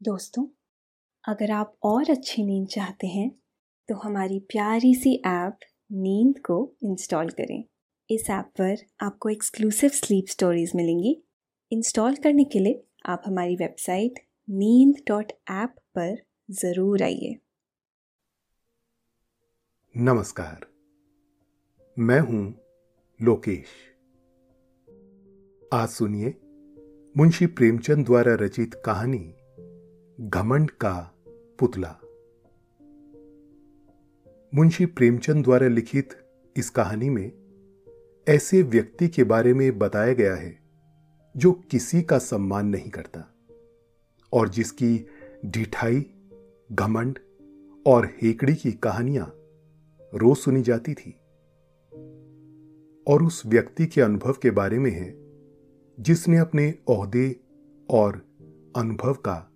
दोस्तों, अगर आप और अच्छी नींद चाहते हैं तो हमारी प्यारी सी ऐप नींद को इंस्टॉल करें। इस ऐप पर आपको एक्सक्लूसिव स्लीप स्टोरीज मिलेंगी। इंस्टॉल करने के लिए आप हमारी वेबसाइट नींद डॉट ऐप पर ज़रूर आइए। नमस्कार, मैं हूँ लोकेश। आज सुनिए मुंशी प्रेमचंद द्वारा रचित कहानी घमंड का पुतला। मुंशी प्रेमचंद द्वारा लिखित इस कहानी में ऐसे व्यक्ति के बारे में बताया गया है जो किसी का सम्मान नहीं करता और जिसकी ढिठाई घमंड और हेकड़ी की कहानियाँ रोज सुनी जाती थी और उस व्यक्ति के अनुभव के बारे में है जिसने अपने ओहदे और अनुभव का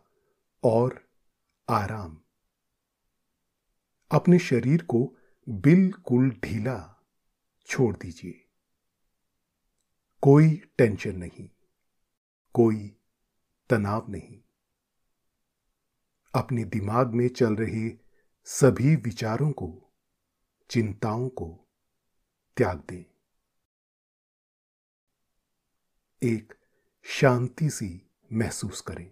और आराम। अपने शरीर को बिल्कुल ढीला छोड़ दीजिए। कोई टेंशन नहीं, कोई तनाव नहीं। अपने दिमाग में चल रहे सभी विचारों को, चिंताओं को त्याग दें। एक शांति सी महसूस करें।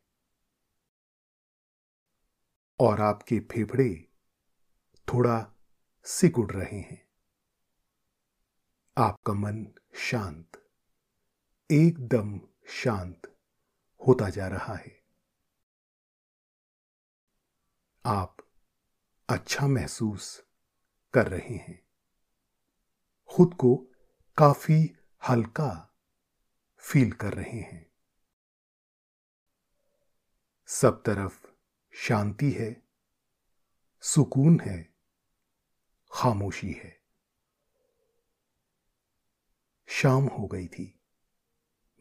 और आपके फेफड़े थोड़ा सिकुड़ रहे हैं। आपका मन शांत, एकदम शांत होता जा रहा है। आप अच्छा महसूस कर रहे हैं। खुद को काफ़ी हल्का फील कर रहे हैं। सब तरफ़ शांति है, सुकून है, खामोशी है। शाम हो गई थी।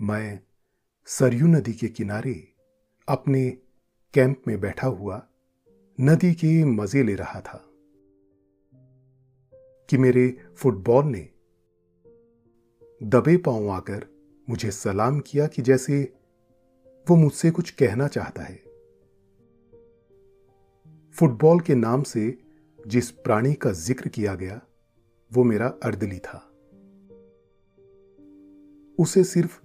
मैं सरयू नदी के किनारे अपने कैंप में बैठा हुआ नदी के मज़े ले रहा था कि मेरे फुटबॉल ने दबे पाँव आकर मुझे सलाम किया कि जैसे वो मुझसे कुछ कहना चाहता है। फुटबॉल के नाम से जिस प्राणी का ज़िक्र किया गया, वो मेरा अर्दली था। उसे सिर्फ़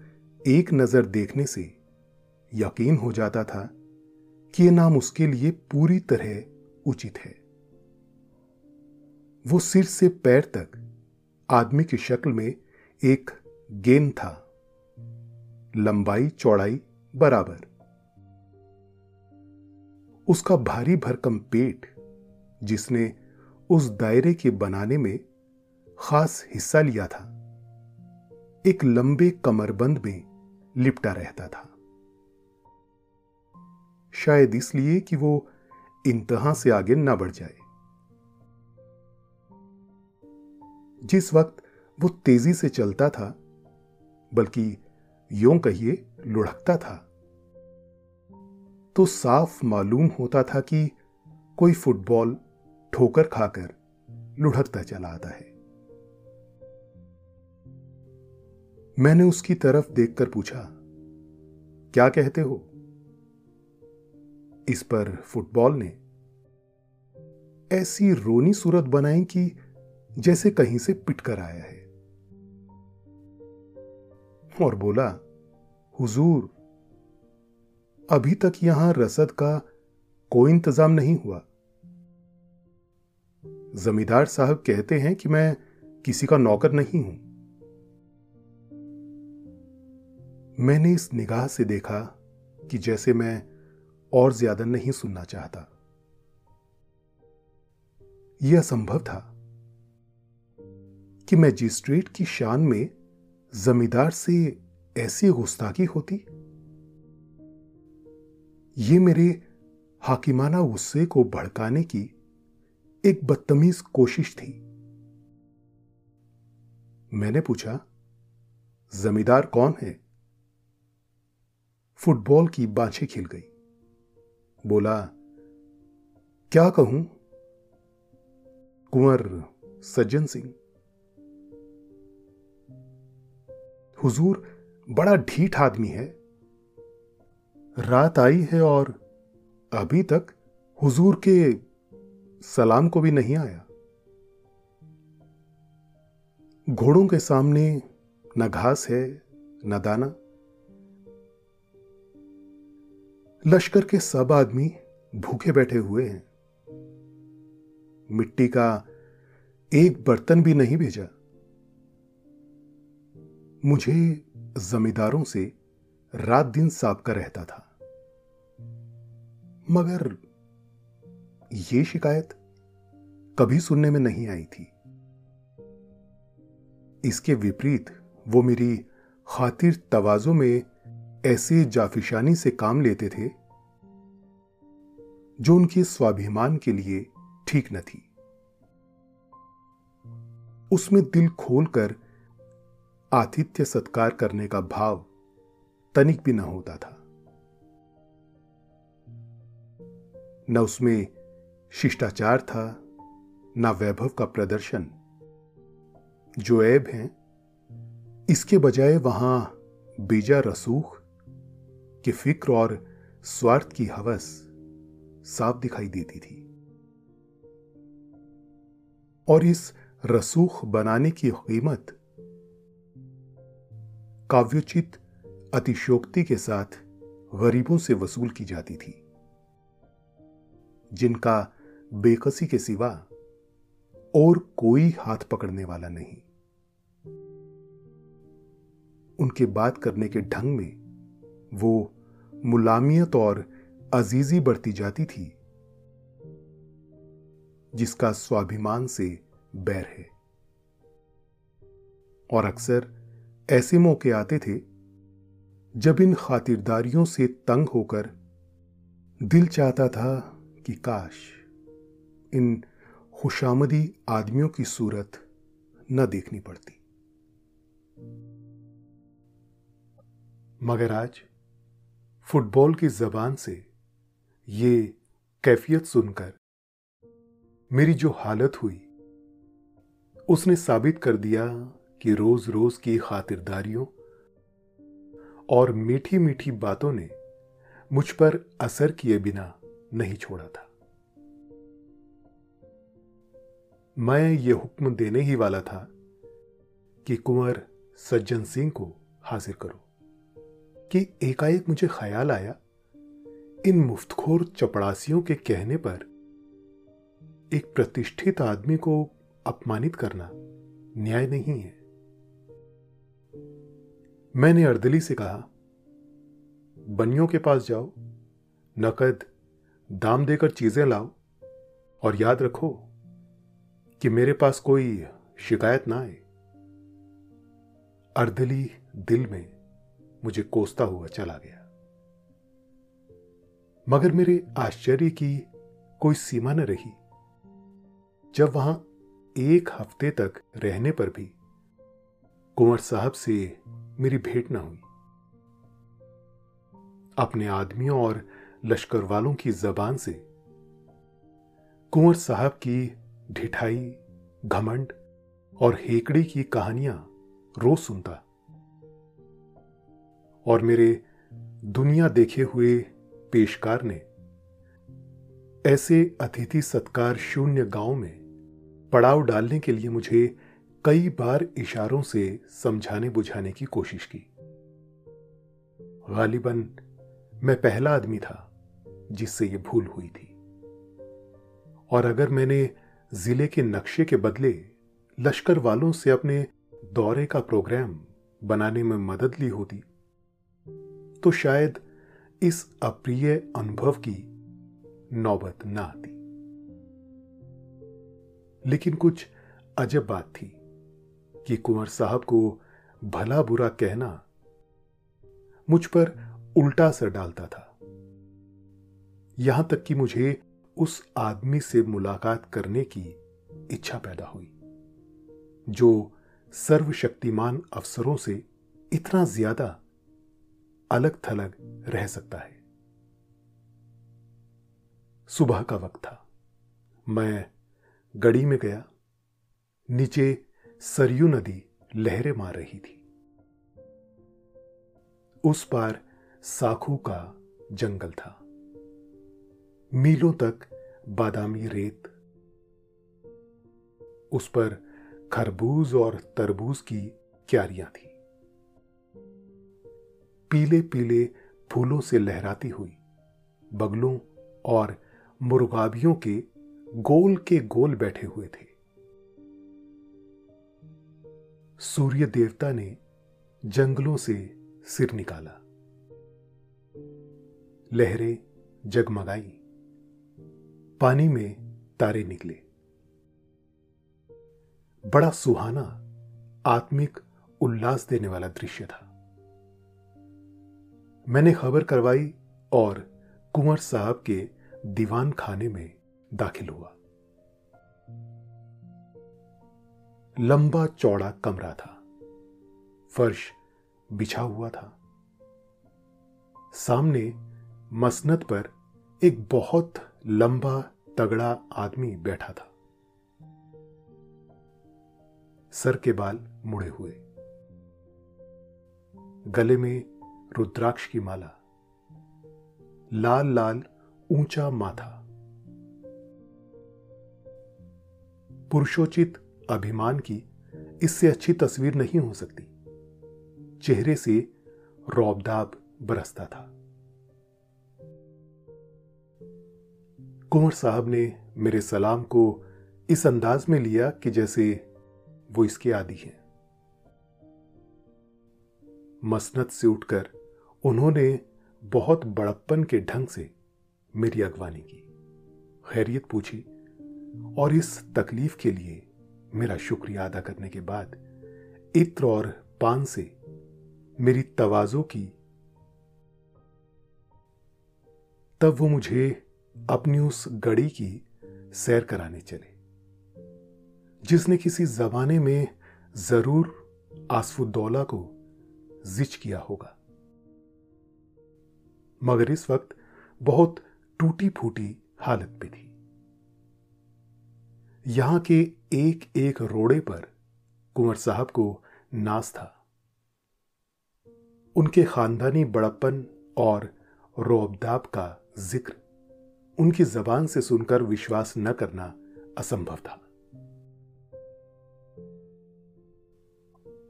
एक नज़र देखने से यकीन हो जाता था कि यह नाम उसके लिए पूरी तरह उचित है। वो सिर से पैर तक आदमी की शक्ल में एक गेंद था, लंबाई चौड़ाई बराबर। उसका भारी भरकम पेट, जिसने उस दायरे के बनाने में खास हिस्सा लिया था, एक लंबे कमरबंद में लिपटा रहता था। शायद इसलिए कि वो इंतहा से आगे ना बढ़ जाए। जिस वक्त वो तेज़ी से चलता था, बल्कि यों कहिए, लुढ़कता था तो साफ़ मालूम होता था कि कोई फुटबॉल ठोकर खाकर लुढ़कता चला आता है। मैंने उसकी तरफ़ देखकर पूछा, क्या कहते हो? इस पर फुटबॉल ने ऐसी रोनी सूरत बनाई कि जैसे कहीं से पिटकर आया है। और बोला, हुजूर अभी तक यहाँ रसद का कोई इंतज़ाम नहीं हुआ। जमींदार साहब कहते हैं कि मैं किसी का नौकर नहीं हूँ। मैंने इस निगाह से देखा कि जैसे मैं और ज़्यादा नहीं सुनना चाहता। यह असंभव था कि मैजिस्ट्रेट की शान में जमींदार से ऐसी गुस्ताखी होती ये मेरे हाकिमाना गुस्से को भड़काने की एक बदतमीज कोशिश थी। मैंने पूछा, जमींदार कौन है? फुटबॉल की बाछें खिल गई। बोला, क्या कहूँ? कुंवर सज्जन सिंह। हुजूर, बड़ा ढीठ आदमी है। रात आई है और अभी तक हुजूर के सलाम को भी नहीं आया। घोड़ों के सामने न घास है, न दाना। लश्कर के सब आदमी भूखे बैठे हुए हैं। मिट्टी का एक बर्तन भी नहीं भेजा। मुझे जमींदारों से रात दिन साबका रहता था। मगर यह शिकायत कभी सुनने में नहीं आई थी। इसके विपरीत वो मेरी खातिर तवाजों में ऐसे जाफिशानी से काम लेते थे जो उनके स्वाभिमान के लिए ठीक न थी। उसमें दिल खोलकर आतिथ्य सत्कार करने का भाव तनिक भी न होता था। न उसमें शिष्टाचार था, न वैभव का प्रदर्शन। जो ऐब हैं, इसके बजाय वहाँ बीजा रसूख की फ़िक्र और स्वार्थ की हवस साफ़ दिखाई देती थी। और इस रसूख बनाने की कीमत काव्योचित अतिशोक्ति के साथ गरीबों से वसूल की जाती थी। जिनका बेकसी के सिवा और कोई हाथ पकड़ने वाला नहीं। उनके बात करने के ढंग में वो मुलामियत और अजीजी बढ़ती जाती थी, जिसका स्वाभिमान से बैर है। और अक्सर ऐसे मौके आते थे, जब इन खातिरदारियों से तंग होकर दिल चाहता था कि काश। इन खुशामदी आदमियों की सूरत न देखनी पड़ती। मगर आज फुटबॉल की जबान से ये कैफियत सुनकर मेरी जो हालत हुई, उसने साबित कर दिया कि रोज रोज की खातिरदारियों और मीठी मीठी बातों ने मुझ पर असर किए बिना नहीं छोड़ा था। मैं ये हुक्म देने ही वाला था कि कुंवर सज्जन सिंह को हाजिर करो। कि एकाएक मुझे ख्याल आया, इन मुफ्तखोर चपड़ासियों के कहने पर एक प्रतिष्ठित आदमी को अपमानित करना न्याय नहीं है। मैंने अर्दली से कहा, बनियों के पास जाओ, नकद दाम देकर चीज़ें लाओ और याद रखो कि मेरे पास कोई शिकायत ना आए। अर्दली दिल में मुझे कोसता हुआ चला गया। मगर मेरे आश्चर्य की कोई सीमा न रही। जब वहाँ एक हफ़्ते तक रहने पर भी कुंवर साहब से मेरी भेंट ना हुई। अपने आदमियों और लश्कर वालों की जबान से। कुंवर साहब की ढिठाई, घमंड और हेकड़ी की कहानियाँ रोज सुनता। और मेरे दुनिया देखे हुए पेशकार ने ऐसे अतिथि सत्कार शून्य गाँव में पड़ाव डालने के लिए मुझे कई बार इशारों से समझाने बुझाने की कोशिश की। गालिबन, मैं पहला आदमी था। जिससे यह भूल हुई थी। और अगर मैंने ज़िले के नक्शे के बदले लश्कर वालों से अपने दौरे का प्रोग्राम बनाने में मदद ली होती तो शायद इस अप्रिय अनुभव की नौबत ना आती। लेकिन कुछ अजब बात थी कि कुंवर साहब को भला बुरा कहना मुझ पर उल्टा असर डालता था। यहाँ तक कि मुझे उस आदमी से मुलाकात करने की इच्छा पैदा हुई, जो सर्वशक्तिमान अफसरों से इतना ज़्यादा अलग थलग रह सकता है। सुबह का वक्त था। मैं गड़ी में गया। नीचे सरयू नदी लहरें मार रही थी। उस पार साखू का जंगल था। मीलों तक बादामी रेत। उस पर खरबूज और तरबूज की क्यारियाँ थी। पीले पीले फूलों से लहराती हुई बगलों और मुर्गाबियों के गोल के गोल बैठे हुए थे। सूर्य देवता ने जंगलों से सिर निकाला। लहरें जगमगाई। पानी में तारे निकले। बड़ा सुहाना, आत्मिक उल्लास देने वाला दृश्य था। मैंने खबर करवाई और कुंवर साहब के दीवान खाने में दाखिल हुआ। लंबा चौड़ा कमरा था। फर्श बिछा हुआ था। सामने मसनत पर एक बहुत लंबा, तगड़ा आदमी बैठा था। सर के बाल मुड़े हुए। गले में रुद्राक्ष की माला। लाल लाल ऊँचा माथा। पुरुषोचित अभिमान की इससे अच्छी तस्वीर नहीं हो सकती। चेहरे से रौबदाब बरसता था। कुंवर साहब ने मेरे सलाम को इस अंदाज में लिया कि जैसे वो इसके आदि हैं। मसनत से उठकर उन्होंने बहुत बड़प्पन के ढंग से मेरी अगवानी की। खैरियत पूछी और इस तकलीफ़ के लिए मेरा शुक्रिया अदा करने के बाद इत्र और पान से मेरी तवाजो की तब वो मुझे अपनी उस गड़ी की सैर कराने चले, जिसने किसी जमाने में ज़रूर आसफुद्दौला को जिच किया होगा। मगर इस वक्त बहुत टूटी फूटी हालत में थी। यहाँ के एक एक रोड़े पर कुंवर साहब को नाज था। उनके खानदानी बड़प्पन और रोबदाब का ज़िक्र उनकी जबान से सुनकर विश्वास न करना असंभव था।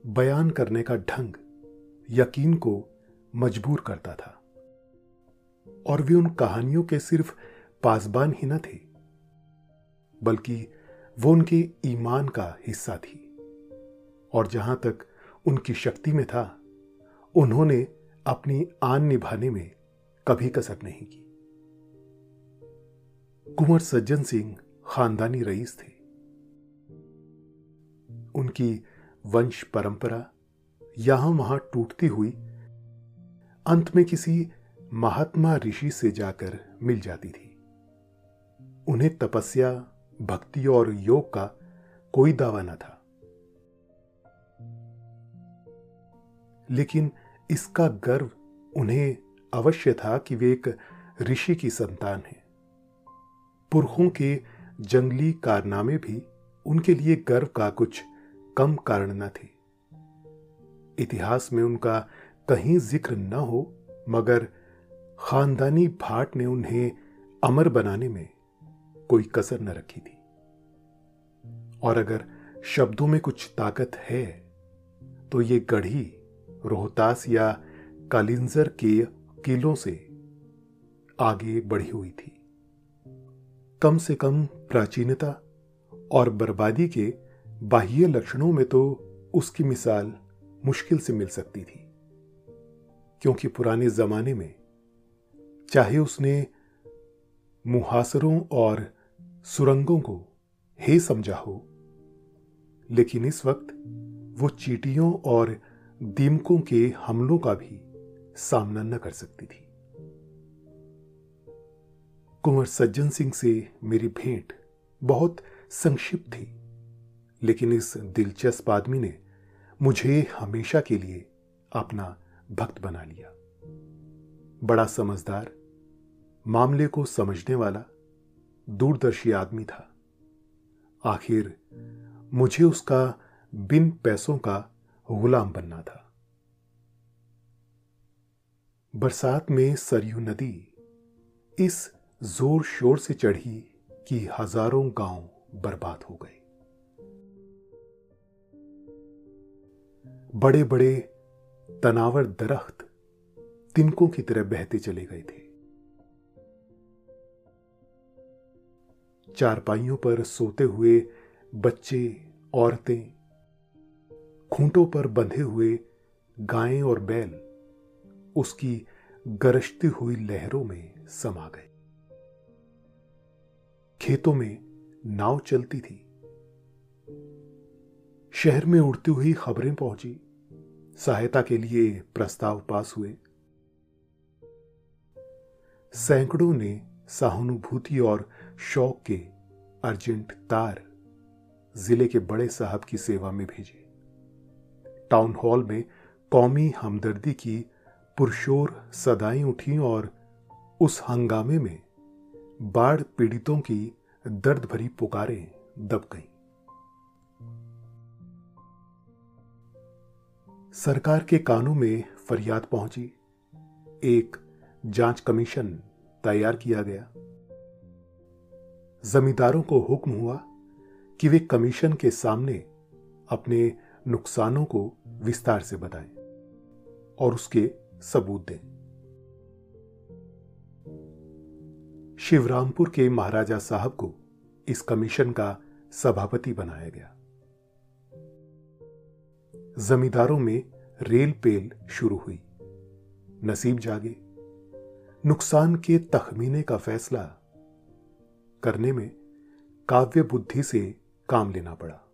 बयान करने का ढंग, यकीन को मजबूर करता था। और वे उन कहानियों के सिर्फ़ पासबान ही न थे, बल्कि वो उनके ईमान का हिस्सा थी। और जहाँ तक उनकी शक्ति में था, उन्होंने अपनी आन निभाने में कभी कसर नहीं की। कुंवर सज्जन सिंह खानदानी रईस थे। उनकी वंश परंपरा यहाँ वहाँ टूटती हुई अंत में किसी महात्मा ऋषि से जाकर मिल जाती थी। उन्हें तपस्या, भक्ति और योग का कोई दावा न था। लेकिन इसका गर्व उन्हें अवश्य था कि वे एक ऋषि की संतान हैं। पुरखों के जंगली कारनामे भी उनके लिए गर्व का कुछ कम कारण न थे। इतिहास में उनका कहीं ज़िक्र न हो, मगर खानदानी भाट ने उन्हें अमर बनाने में कोई कसर न रखी थी। और अगर शब्दों में कुछ ताकत है तो ये गढ़ी, रोहतास या कालिंजर के किलों से आगे बढ़ी हुई थी। कम से कम प्राचीनता और बर्बादी के बाह्य लक्षणों में तो उसकी मिसाल मुश्किल से मिल सकती थी। क्योंकि पुराने जमाने में चाहे उसने मुहासरों और सुरंगों को हे समझा हो, लेकिन इस वक्त वो चीटियों और दीमकों के हमलों का भी सामना न कर सकती थी। कुंवर सज्जन सिंह से मेरी भेंट बहुत संक्षिप्त थी, लेकिन इस दिलचस्प आदमी ने मुझे हमेशा के लिए अपना भक्त बना लिया। बड़ा समझदार, मामले को समझने वाला, दूरदर्शी आदमी था। आखिर मुझे उसका बिन पैसों का गुलाम बनना था। बरसात में सरयू नदी इस ज़ोर शोर से चढ़ी कि हज़ारों गाँव बर्बाद हो गए। बड़े बड़े तनावर दरख्त तिनकों की तरह बहते चले गए थे। चारपाइयों पर सोते हुए बच्चे, औरतें, खूंटों पर बंधे हुए गायें और बैल उसकी गरजती हुई लहरों में समा गए। खेतों में नाव चलती थी। शहर में उड़ती हुई खबरें पहुँची। सहायता के लिए प्रस्ताव पास हुए। सैकड़ों ने सहानुभूति और शौक के अर्जेंट तार ज़िले के बड़े साहब की सेवा में भेजे। टाउन हॉल में कौमी हमदर्दी की पुरशोर सदाएँ उठी और उस हंगामे में बाढ़ पीड़ितों की दर्द भरी पुकारें दब गईं। सरकार के कानों में फरियाद पहुँची। एक जाँच कमीशन तैयार किया गया। जमींदारों को हुक्म हुआ कि वे कमीशन के सामने अपने नुकसानों को विस्तार से बताएँ और उसके सबूत दें। शिवरामपुर के महाराजा साहब को इस कमीशन का सभापति बनाया गया। जमींदारों में रेल पेल शुरू हुई। नसीब जागे। नुकसान के तखमीने का फैसला करने में काव्य बुद्धि से काम लेना पड़ा।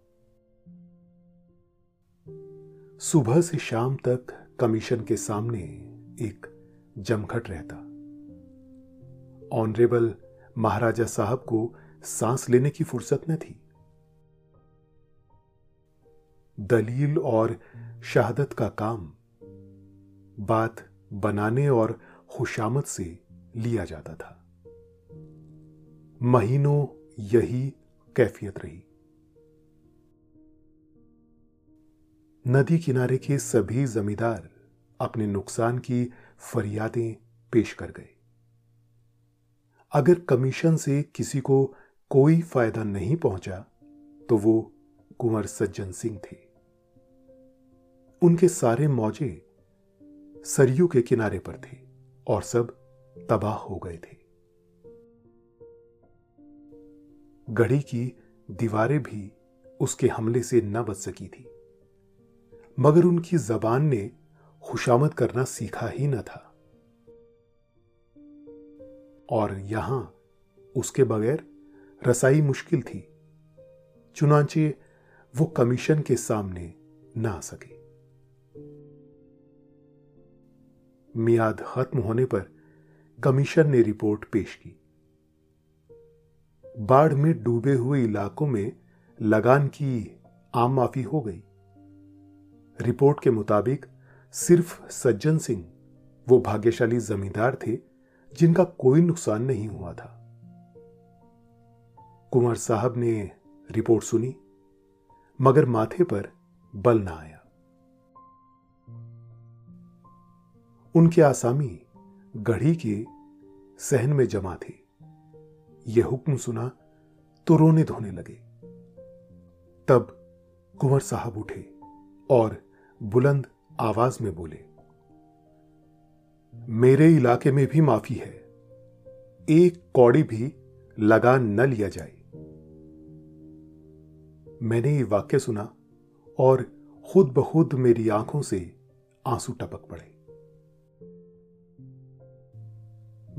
सुबह से शाम तक कमीशन के सामने एक जमघट रहता। ऑनरेबल महाराजा साहब को सांस लेने की फुर्सत न थी। दलील और शहादत का काम बात बनाने और खुशामद से लिया जाता था। महीनों यही कैफियत रही। नदी किनारे के सभी जमींदार अपने नुकसान की फरियादें पेश कर गए। अगर कमीशन से किसी को कोई फ़ायदा नहीं पहुँचा तो वो कुंवर सज्जन सिंह थे। उनके सारे मौजे सरयू के किनारे पर थे और सब तबाह हो गए थे। गढ़ी की दीवारें भी उसके हमले से न बच सकी थी, मगर उनकी जबान ने खुशामद करना सीखा ही न था। और यहाँ उसके बगैर रसाई मुश्किल थी, चुनाचे वो कमीशन के सामने ना आ सके। मियाद खत्म होने पर कमीशन ने रिपोर्ट पेश की। बाढ़ में डूबे हुए इलाकों में लगान की आम माफ़ी हो गई। रिपोर्ट के मुताबिक सिर्फ़ सज्जन सिंह, वो भाग्यशाली जमींदार थे जिनका कोई नुकसान नहीं हुआ था। कुंवर साहब ने रिपोर्ट सुनी, मगर माथे पर बल ना आया। उनके आसामी गढ़ी के सहन में जमा थे। यह हुक्म सुना तो रोने धोने लगे। तब कुंवर साहब उठे और बुलंद आवाज़ में बोले मेरे इलाके में भी माफ़ी है। एक कौड़ी भी लगा न लिया जाए। मैंने ये वाक्य सुना और खुद ब खुद मेरी आँखों से आँसू टपक पड़े।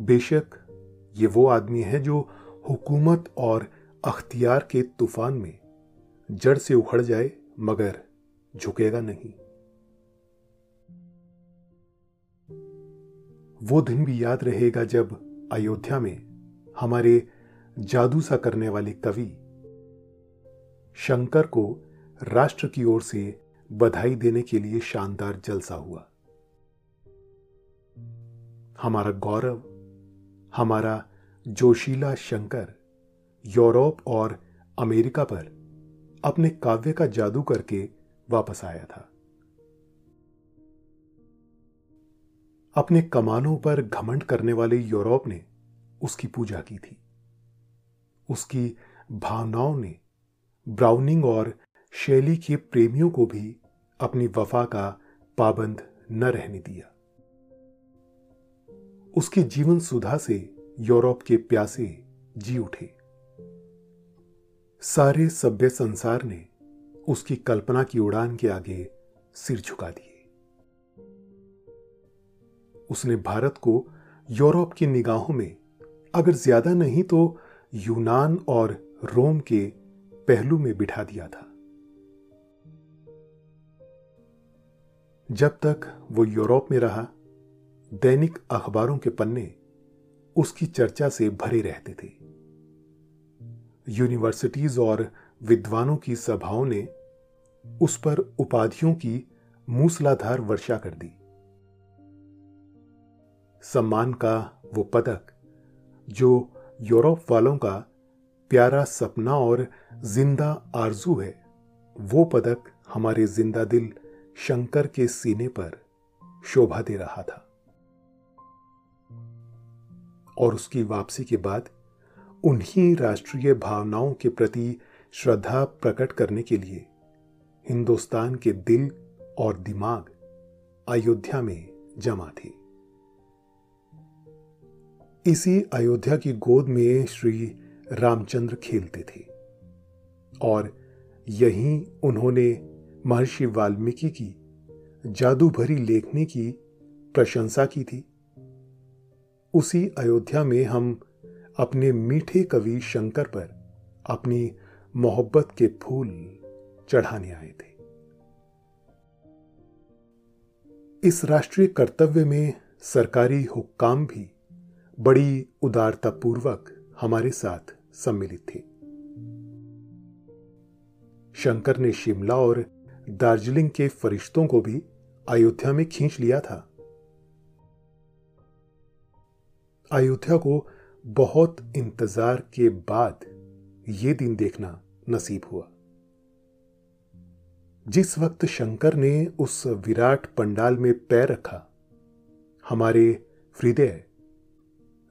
बेशक ये वो आदमी है जो हुकूमत और अख्तियार के तूफ़ान में जड़ से उखड़ जाए मगर झुकेगा नहीं। वो दिन भी याद रहेगा जब अयोध्या में हमारे जादू सा करने वाले कवि शंकर को राष्ट्र की ओर से बधाई देने के लिए शानदार जलसा हुआ। हमारा गौरव, हमारा जोशीला शंकर यूरोप और अमेरिका पर अपने काव्य का जादू करके वापस आया था। अपने कमानों पर घमंड करने वाले यूरोप ने उसकी पूजा की थी। उसकी भावनाओं ने ब्राउनिंग और शैली के प्रेमियों को भी अपनी वफा का पाबंद न रहने दिया। उसकी जीवन सुधा से यूरोप के प्यासे जी उठे। सारे सभ्य संसार ने उसकी कल्पना की उड़ान के आगे सिर झुका दिए। उसने भारत को यूरोप की निगाहों में, अगर ज़्यादा नहीं तो यूनान और रोम के पहलू में बिठा दिया था। जब तक वो यूरोप में रहा, दैनिक अखबारों के पन्ने उसकी चर्चा से भरे रहते थे। यूनिवर्सिटीज और विद्वानों की सभाओं ने उस पर उपाधियों की मूसलाधार वर्षा कर दी। सम्मान का वो पदक, जो यूरोप वालों का प्यारा सपना और ज़िंदा आरज़ू है, वो पदक हमारे ज़िंदा दिल शंकर के सीने पर शोभा दे रहा था। और उसकी वापसी के बाद उन्हीं राष्ट्रीय भावनाओं के प्रति श्रद्धा प्रकट करने के लिए हिंदुस्तान के दिल और दिमाग अयोध्या में जमा थे। इसी अयोध्या की गोद में श्री रामचंद्र खेलते थे। और यहीं उन्होंने महर्षि वाल्मीकि की जादू भरी लेखनी की प्रशंसा की थी। उसी अयोध्या में हम अपने मीठे कवि शंकर पर अपनी मोहब्बत के फूल चढ़ाने आए थे। इस राष्ट्रीय कर्तव्य में सरकारी हुक्काम भी बड़ी उदारतापूर्वक हमारे साथ सम्मिलित थे। शंकर ने शिमला और दार्जिलिंग के फरिश्तों को भी अयोध्या में खींच लिया था। अयोध्या को बहुत इंतज़ार के बाद यह दिन देखना नसीब हुआ। जिस वक्त शंकर ने उस विराट पंडाल में पैर रखा, हमारे हृदय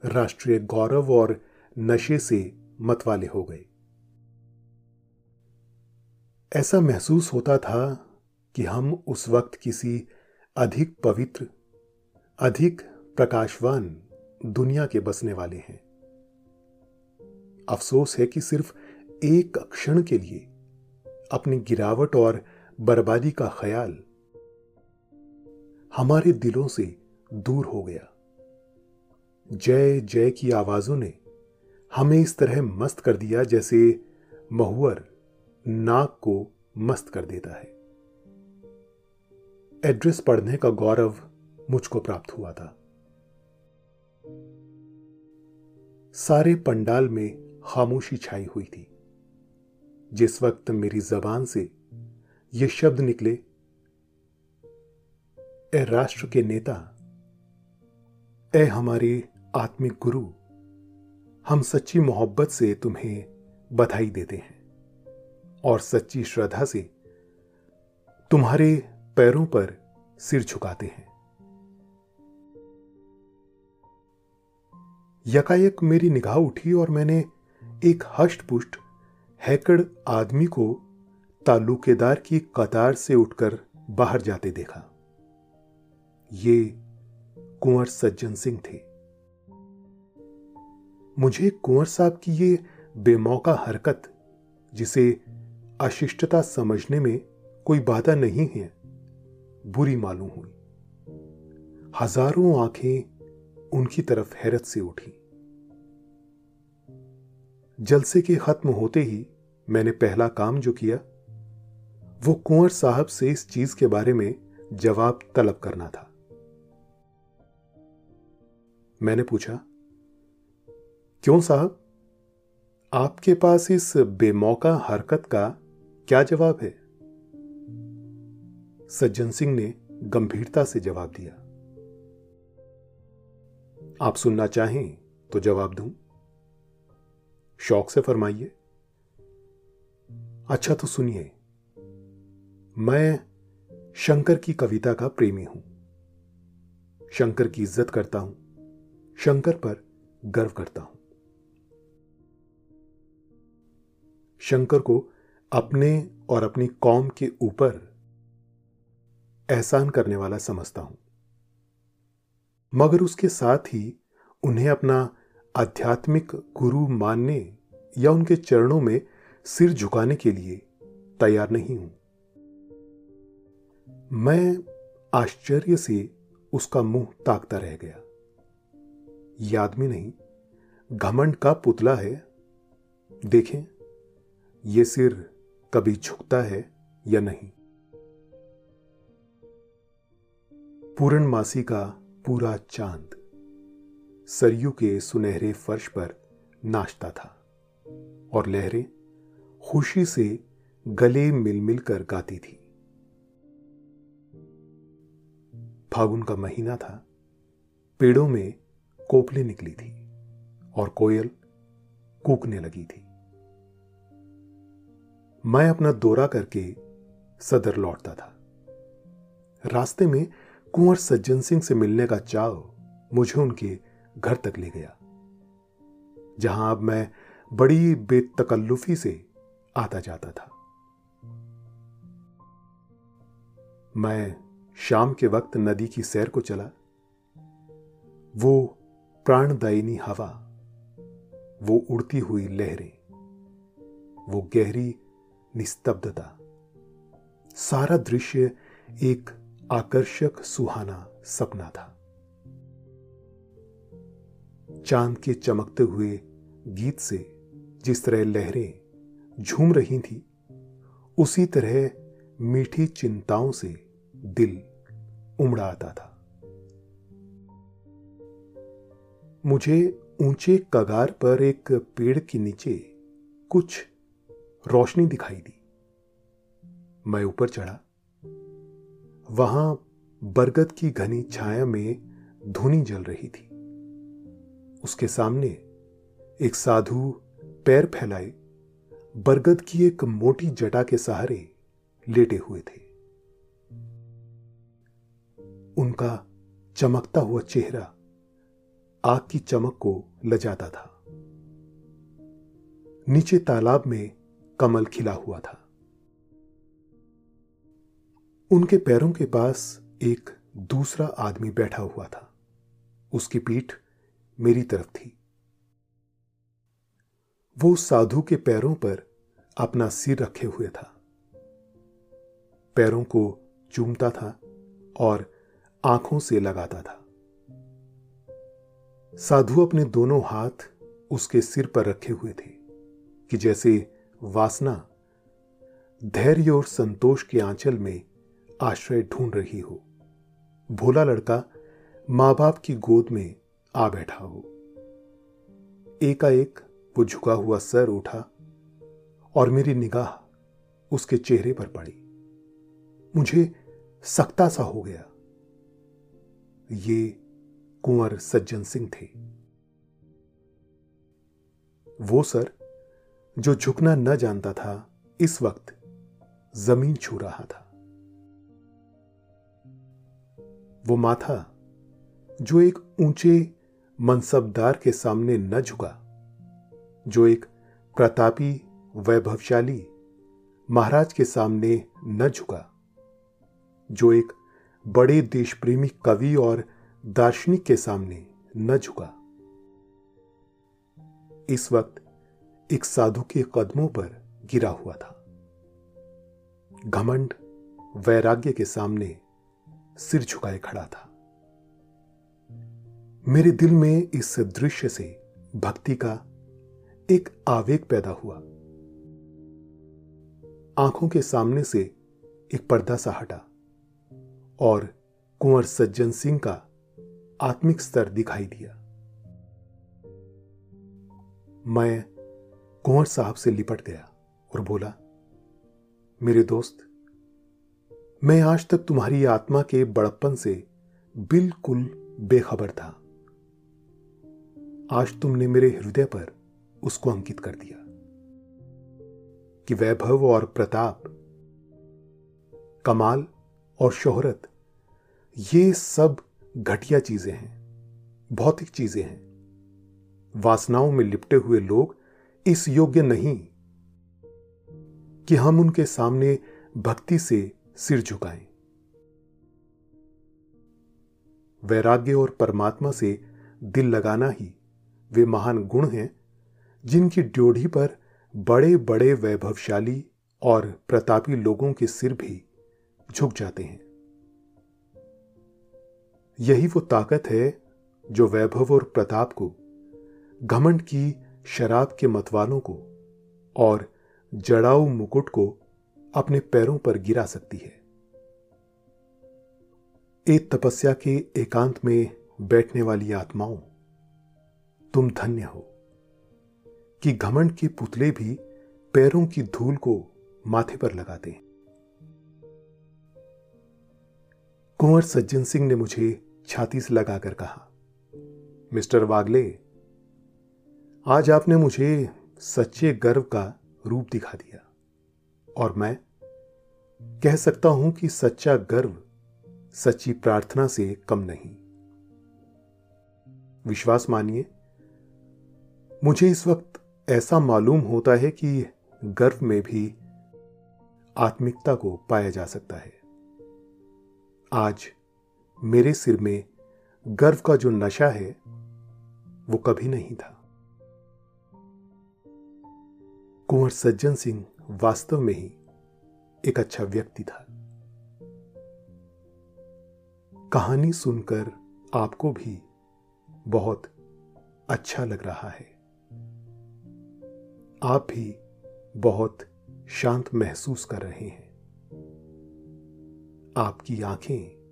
राष्ट्रीय गौरव और नशे से मतवाले हो गए। ऐसा महसूस होता था कि हम उस वक्त किसी अधिक पवित्र, अधिक प्रकाशवान दुनिया के बसने वाले हैं। अफसोस है कि सिर्फ़ एक क्षण के लिए अपनी गिरावट और बर्बादी का ख्याल हमारे दिलों से दूर हो गया। जय जय की आवाजों ने हमें इस तरह मस्त कर दिया जैसे महुअर नाक को मस्त कर देता है। एड्रेस पढ़ने का गौरव मुझको प्राप्त हुआ था। सारे पंडाल में खामोशी छाई हुई थी। जिस वक्त मेरी जबान से ये शब्द निकले, ए राष्ट्र के नेता, ए हमारे आत्मिक गुरु, हम सच्ची मोहब्बत से तुम्हें बधाई देते हैं और सच्ची श्रद्धा से तुम्हारे पैरों पर सिर झुकाते हैं। यकायक मेरी निगाह उठी और मैंने एक हष्ट पुष्ट हैकड़ आदमी को तालुकेदार की कतार से उठकर बाहर जाते देखा। ये कुंवर सज्जन सिंह थे। मुझे कुंवर साहब की ये बेमौका हरकत, जिसे अशिष्टता समझने में कोई बाधा नहीं है, बुरी मालूम हुई। हज़ारों आँखें उनकी तरफ़ हैरत से उठी। जलसे के खत्म होते ही मैंने पहला काम जो किया, वो कुंवर साहब से इस चीज़ के बारे में जवाब तलब करना था। मैंने पूछा क्यों साहब? आपके पास इस बेमौका हरकत का क्या जवाब है? सज्जन सिंह ने गंभीरता से जवाब दिया। आप सुनना चाहें तो जवाब दूँ। शौक से फरमाइए। अच्छा तो सुनिए, मैं शंकर की कविता का प्रेमी हूँ। शंकर की इज़्ज़त करता हूँ, शंकर पर गर्व करता हूँ। शंकर को अपने और अपनी कौम के ऊपर एहसान करने वाला समझता हूँ। मगर उसके साथ ही उन्हें अपना आध्यात्मिक गुरु मानने या उनके चरणों में सिर झुकाने के लिए तैयार नहीं हूँ। मैं आश्चर्य से उसका मुँह ताकता रह गया। यह आदमी नहीं, घमंड का पुतला है। देखें। यह सिर कभी झुकता है या नहीं? पूर्णमासी का पूरा चाँद सरयू के सुनहरे फर्श पर नाचता था और लहरें खुशी से गले मिल मिलकर गाती थी। फागुन का महीना था। पेड़ों में कोपले निकली थी और कोयल कूकने लगी थी। मैं अपना दौरा करके सदर लौटता था। रास्ते में कुंवर सज्जन सिंह से मिलने का चाव मुझे उनके घर तक ले गया, जहाँ अब मैं बड़ी बेतकल्लुफी से आता जाता था। मैं शाम के वक्त नदी की सैर को चला। वो प्राणदायिनी हवा, वो उड़ती हुई लहरें, वो गहरी निस्तब्धता। सारा दृश्य एक आकर्षक सुहाना सपना था। चाँद के चमकते हुए गीत से जिस तरह लहरें झूम रही थी, उसी तरह मीठी चिंताओं से दिल उमड़ा आता था। मुझे ऊँचे कगार पर एक पेड़ के नीचे कुछ रोशनी दिखाई दी। मैं ऊपर चढ़ा। वहाँ बरगद की घनी छाया में धुनी जल रही थी। उसके सामने एक साधु पैर फैलाए, बरगद की एक मोटी जटा के सहारे लेटे हुए थे। उनका चमकता हुआ चेहरा आग की चमक को लजाता था। नीचे तालाब में कमल खिला हुआ था। उनके पैरों के पास एक दूसरा आदमी बैठा हुआ था। उसकी पीठ मेरी तरफ़ थी। वो साधु के पैरों पर अपना सिर रखे हुए था। पैरों को चूमता था और आँखों से लगाता था। साधु अपने दोनों हाथ उसके सिर पर रखे हुए थे कि जैसे वासना, धैर्य और संतोष के आंचल में आश्रय ढूंढ रही हो। भोला लड़का माँ बाप की गोद में आ बैठा हो। एकाएक वो झुका हुआ सर उठा और मेरी निगाह उसके चेहरे पर पड़ी। मुझे सकता सा हो गया। ये कुंवर सज्जन सिंह थे। वो सर जो झुकना न जानता था, इस वक्त ज़मीन छू रहा था। वो माथा, जो एक ऊँचे मनसबदार के सामने न झुका, जो एक प्रतापी, वैभवशाली महाराज के सामने न झुका, जो एक बड़े देशप्रेमी कवि और दार्शनिक के सामने न झुका। इस वक्त एक साधु के कदमों पर गिरा हुआ था। घमंड वैराग्य के सामने सिर झुकाए खड़ा था। मेरे दिल में इस दृश्य से भक्ति का एक आवेग पैदा हुआ। आँखों के सामने से एक पर्दा सा हटा और कुंवर सज्जन सिंह का आत्मिक स्तर दिखाई दिया। मैं कुंवर साहब से लिपट गया और बोला, मेरे दोस्त, मैं आज तक तुम्हारी आत्मा के बड़प्पन से बिल्कुल बेखबर था। आज तुमने मेरे हृदय पर उसको अंकित कर दिया कि वैभव और प्रताप, कमाल और शोहरत, ये सब घटिया चीज़ें हैं, भौतिक चीज़ें हैं। वासनाओं में लिपटे हुए लोग इस योग्य नहीं कि हम उनके सामने भक्ति से सिर झुकाएँ। वैराग्य और परमात्मा से दिल लगाना ही वे महान गुण हैं, जिनकी ड्योढ़ी पर बड़े बड़े वैभवशाली और प्रतापी लोगों के सिर भी झुक जाते हैं। यही वो ताकत है जो वैभव और प्रताप को घमंड की शराब के मतवालों को और जड़ाऊ मुकुट को अपने पैरों पर गिरा सकती है। एक तपस्या के एकांत में बैठने वाली आत्माओं, तुम धन्य हो कि घमंड के पुतले भी पैरों की धूल को माथे पर लगाते हैं। कुंवर सज्जन सिंह ने मुझे छाती से लगाकर कहा, मिस्टर वागले आज आपने मुझे सच्चे गर्व का रूप दिखा दिया। और मैं कह सकता हूँ कि सच्चा गर्व सच्ची प्रार्थना से कम नहीं। विश्वास मानिए, मुझे इस वक्त ऐसा मालूम होता है कि गर्व में भी आत्मिकता को पाया जा सकता है। आज मेरे सिर में गर्व का जो नशा है, वो कभी नहीं था। कुंवर सज्जन सिंह वास्तव में ही एक अच्छा व्यक्ति था। कहानी सुनकर आपको भी बहुत अच्छा लग रहा है। आप भी बहुत शांत महसूस कर रहे हैं। आपकी आँखें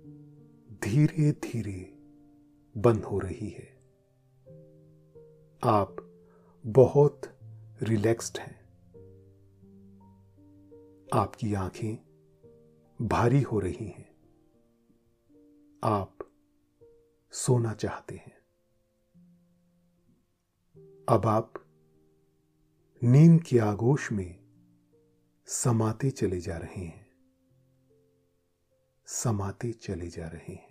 धीरे धीरे बंद हो रही है। आप बहुत रिलैक्स्ड हैं। आपकी आँखें भारी हो रही हैं। आप सोना चाहते हैं। अब आप नींद के आगोश में समाते चले जा रहे हैं। समाते चले जा रहे हैं।